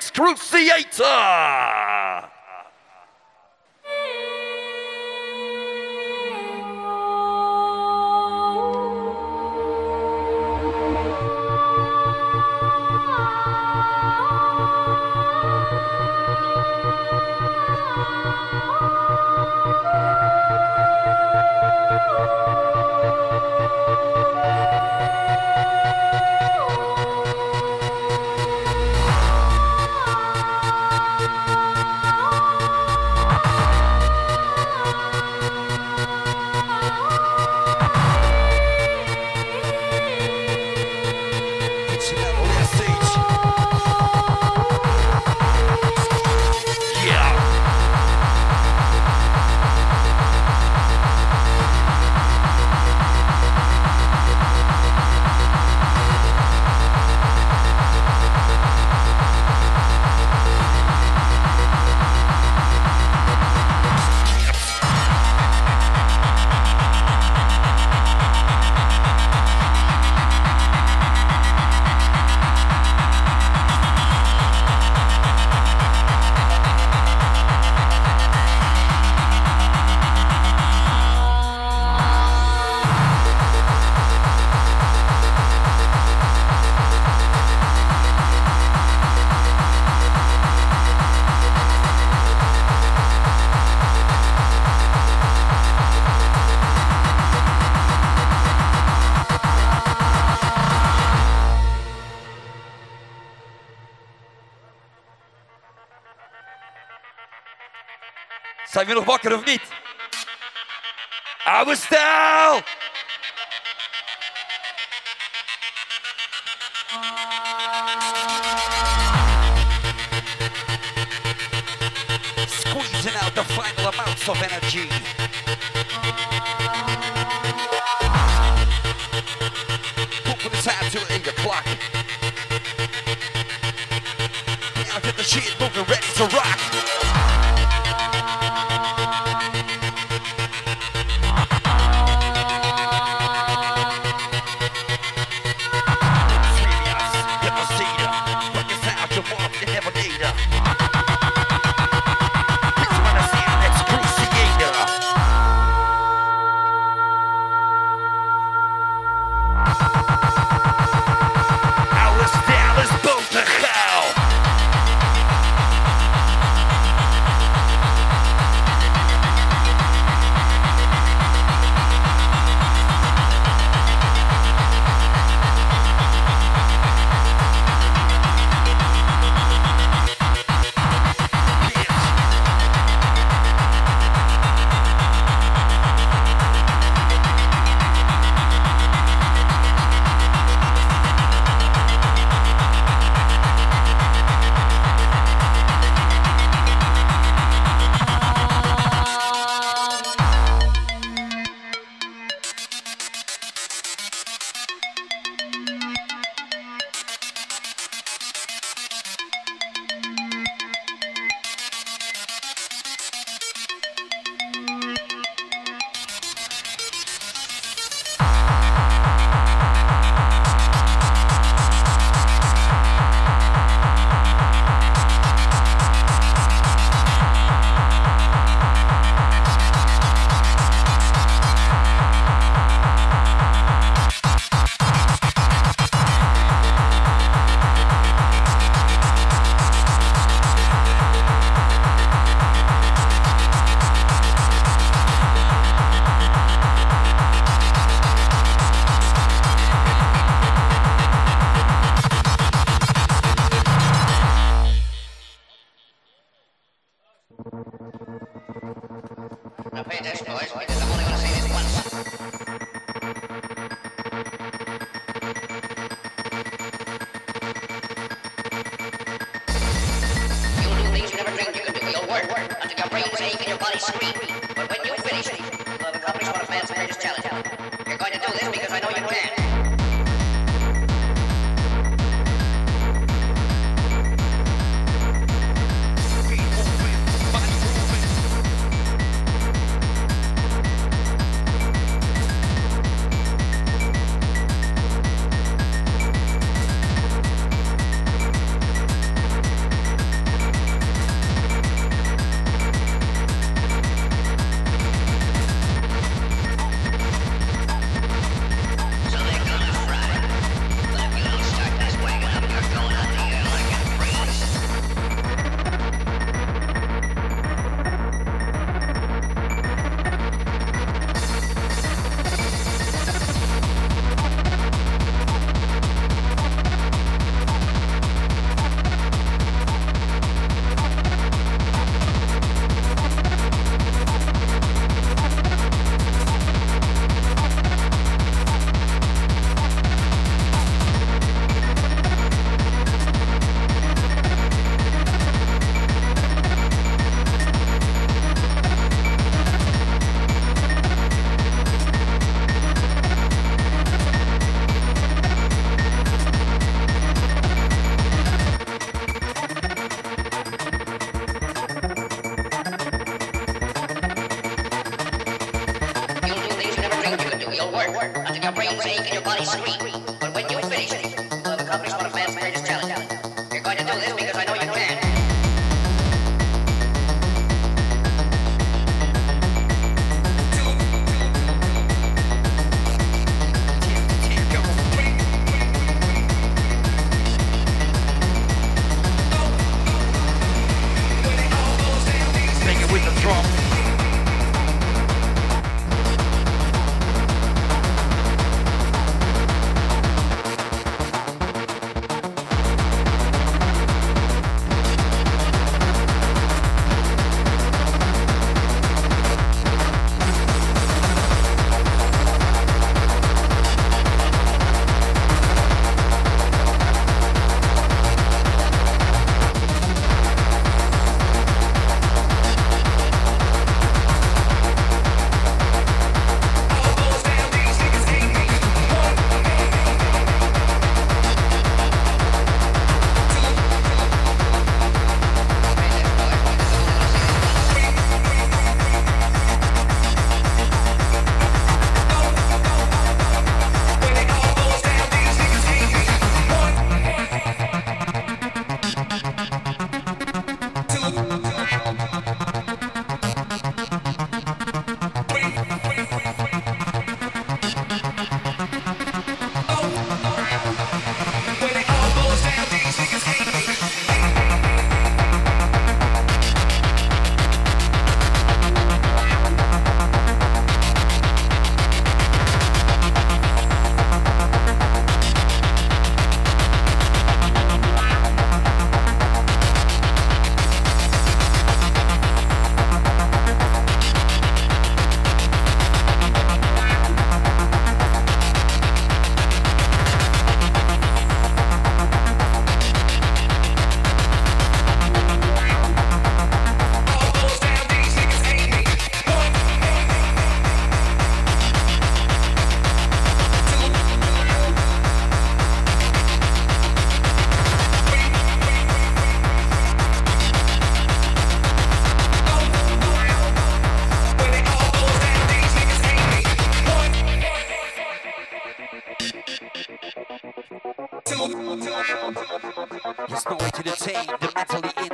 Xqruciator. Zijn jullie nog wakker of niet? Oude stijl! Squeezing out the final amounts of energy. Put the time to 8 o'clock.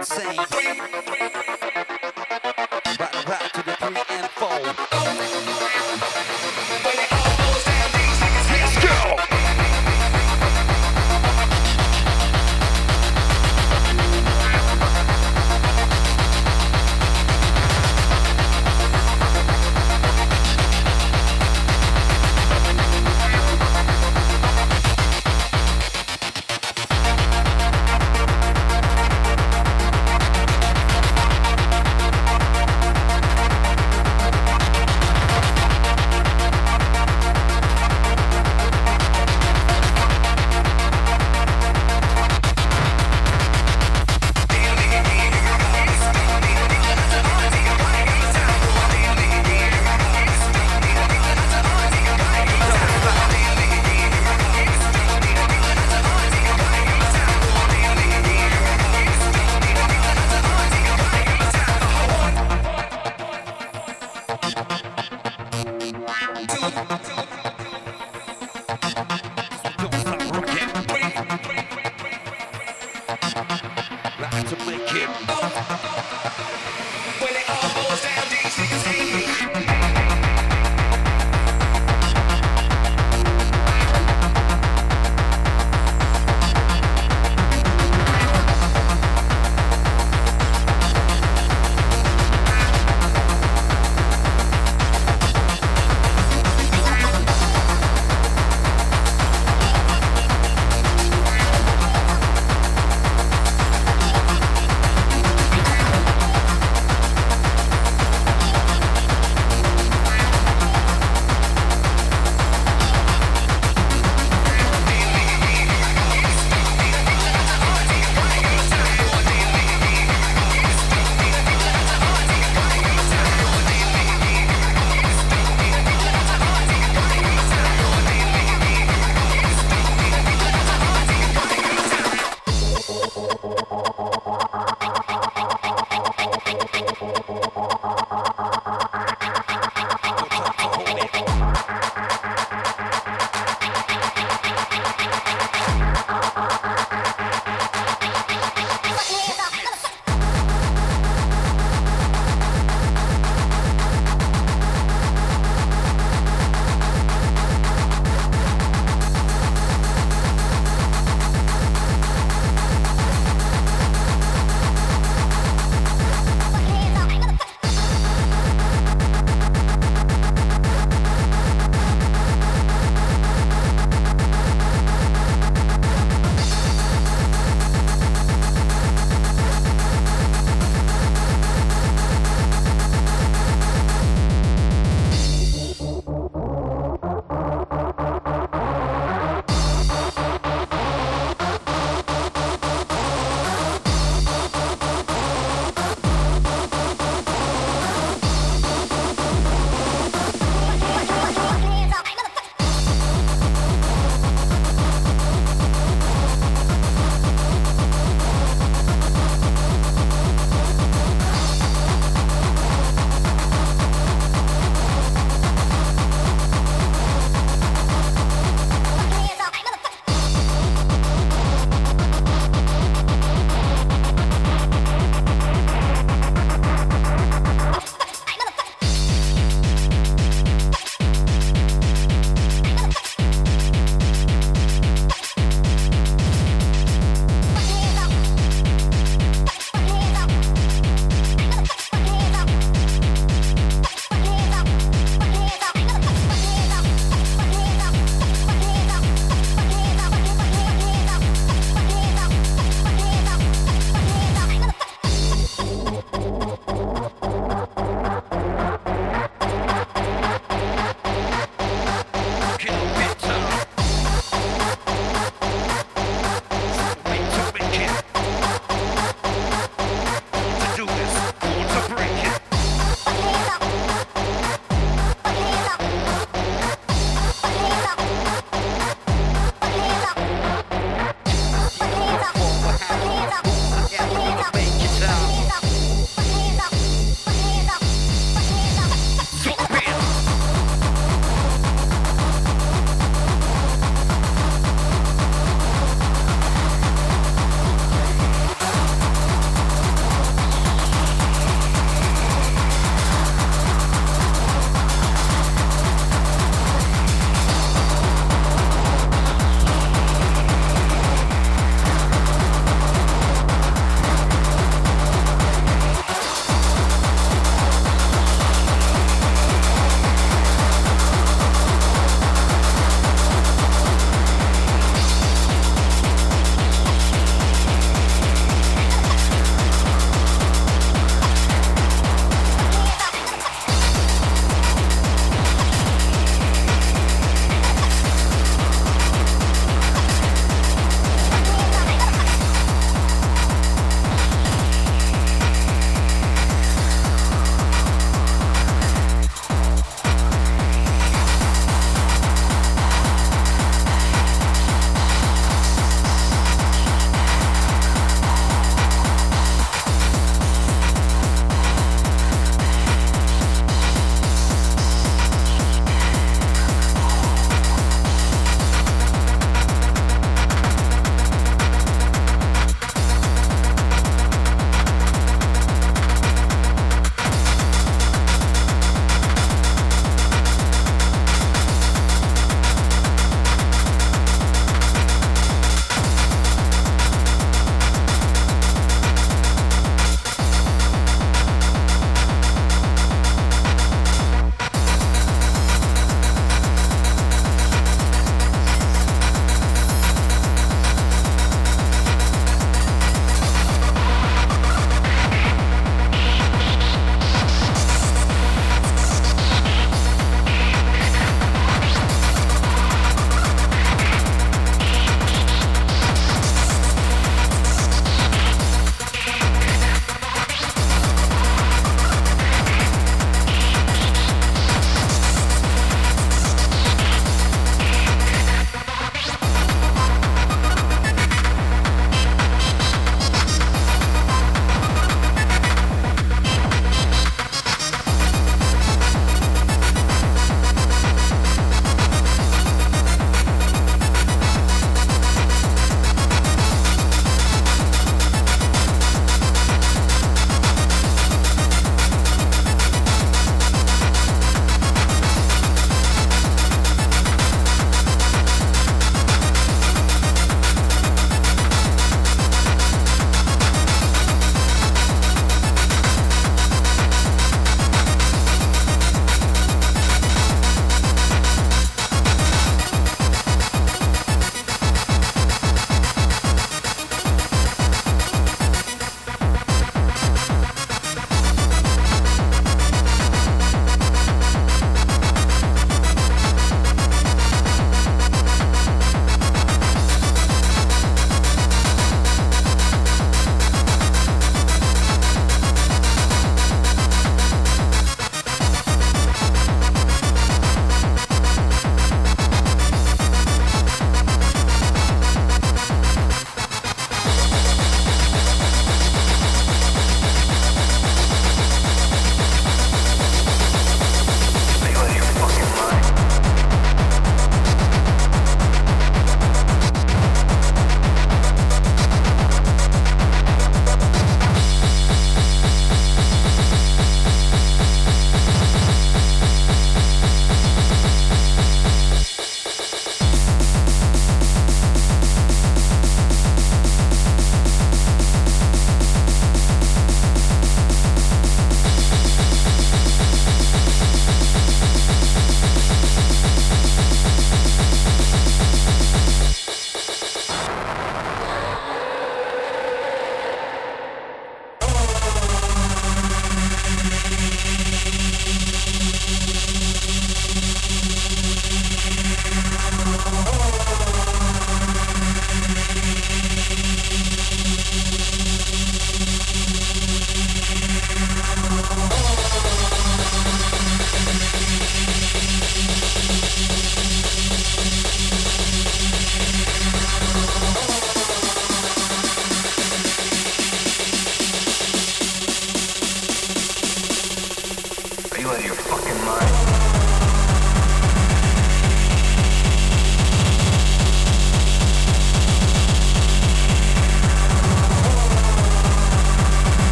Insane.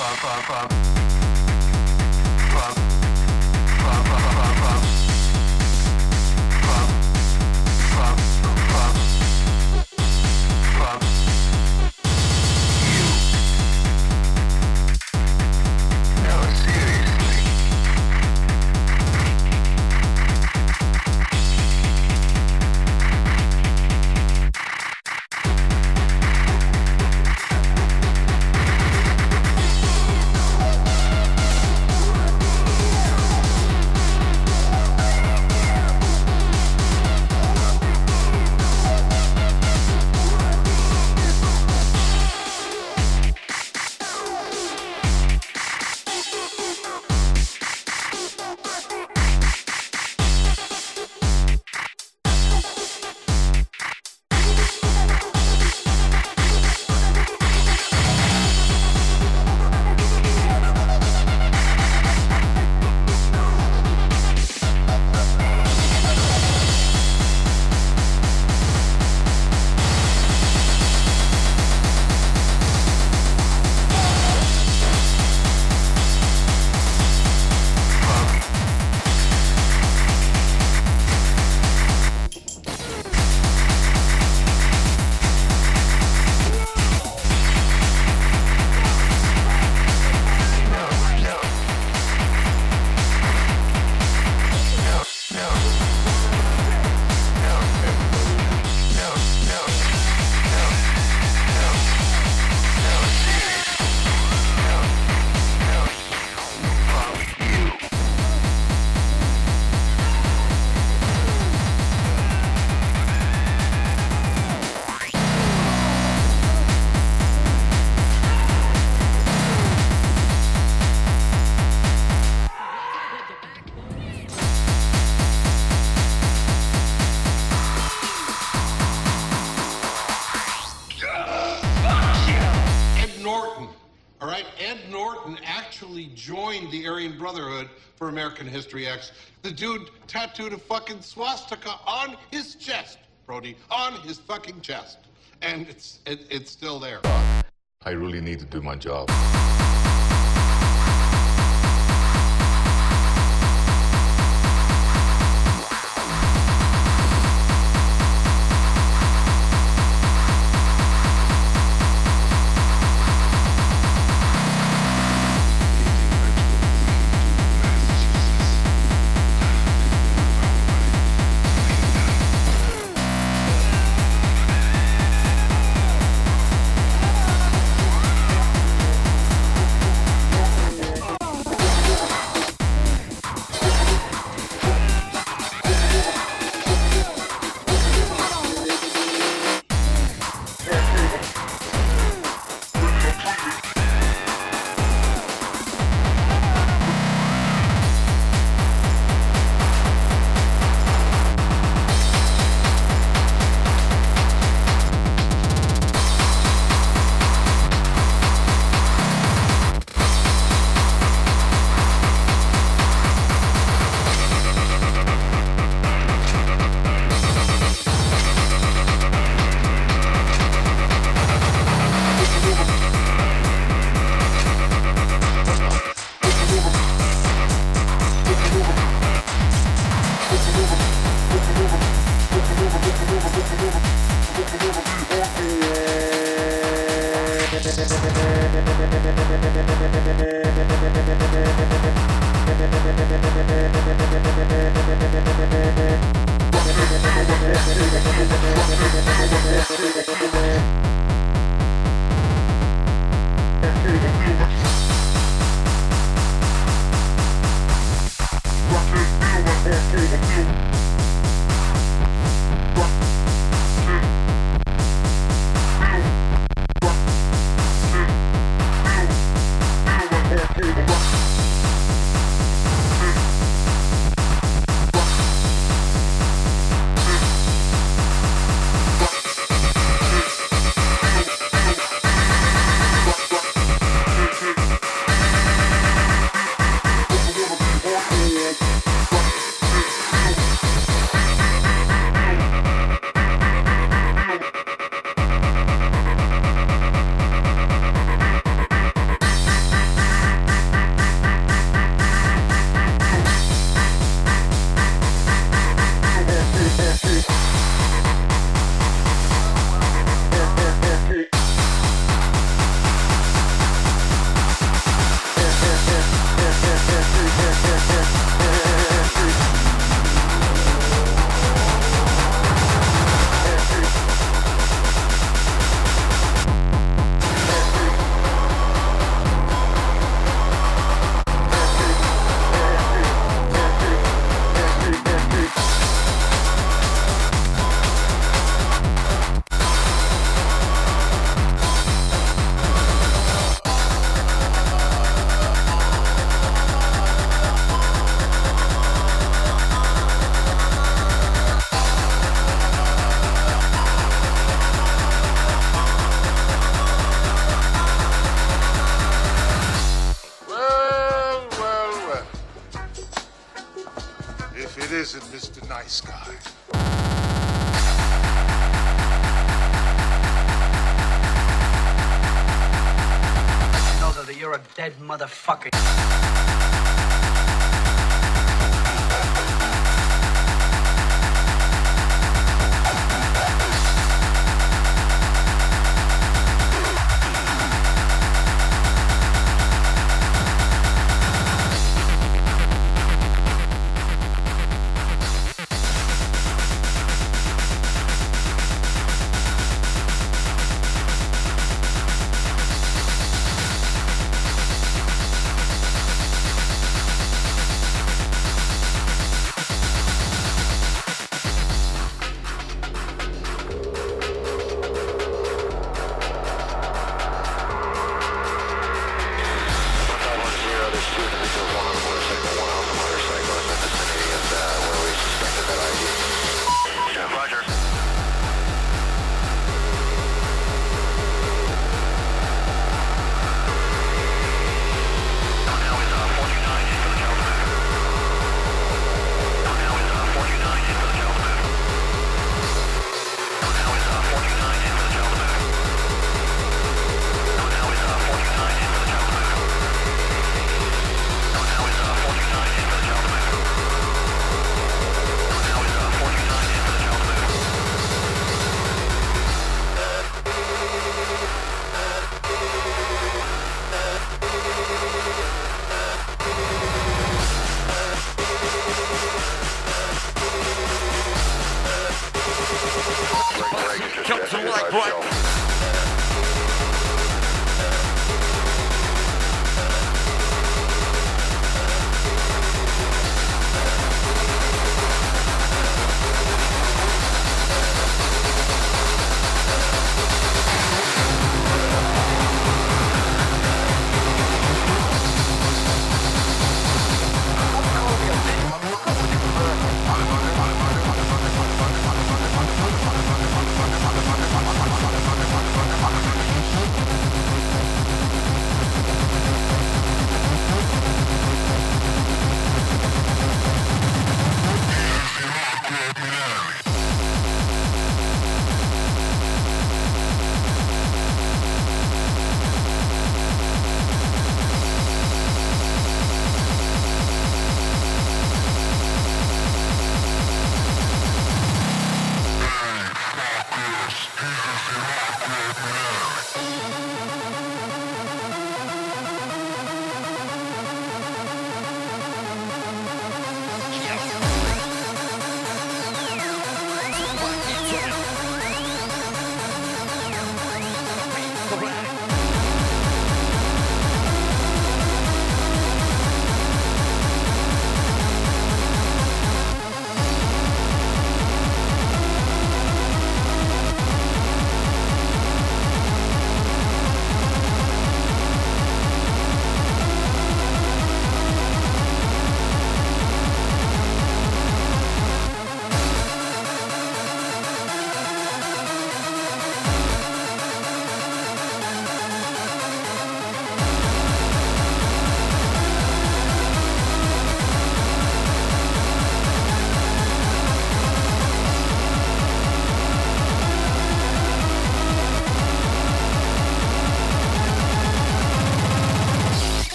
fuck, fuck, fuck. American History X. The dude tattooed a fucking swastika on his chest, Brody, on his fucking chest. And it's it, it's still there. I really need to do my job.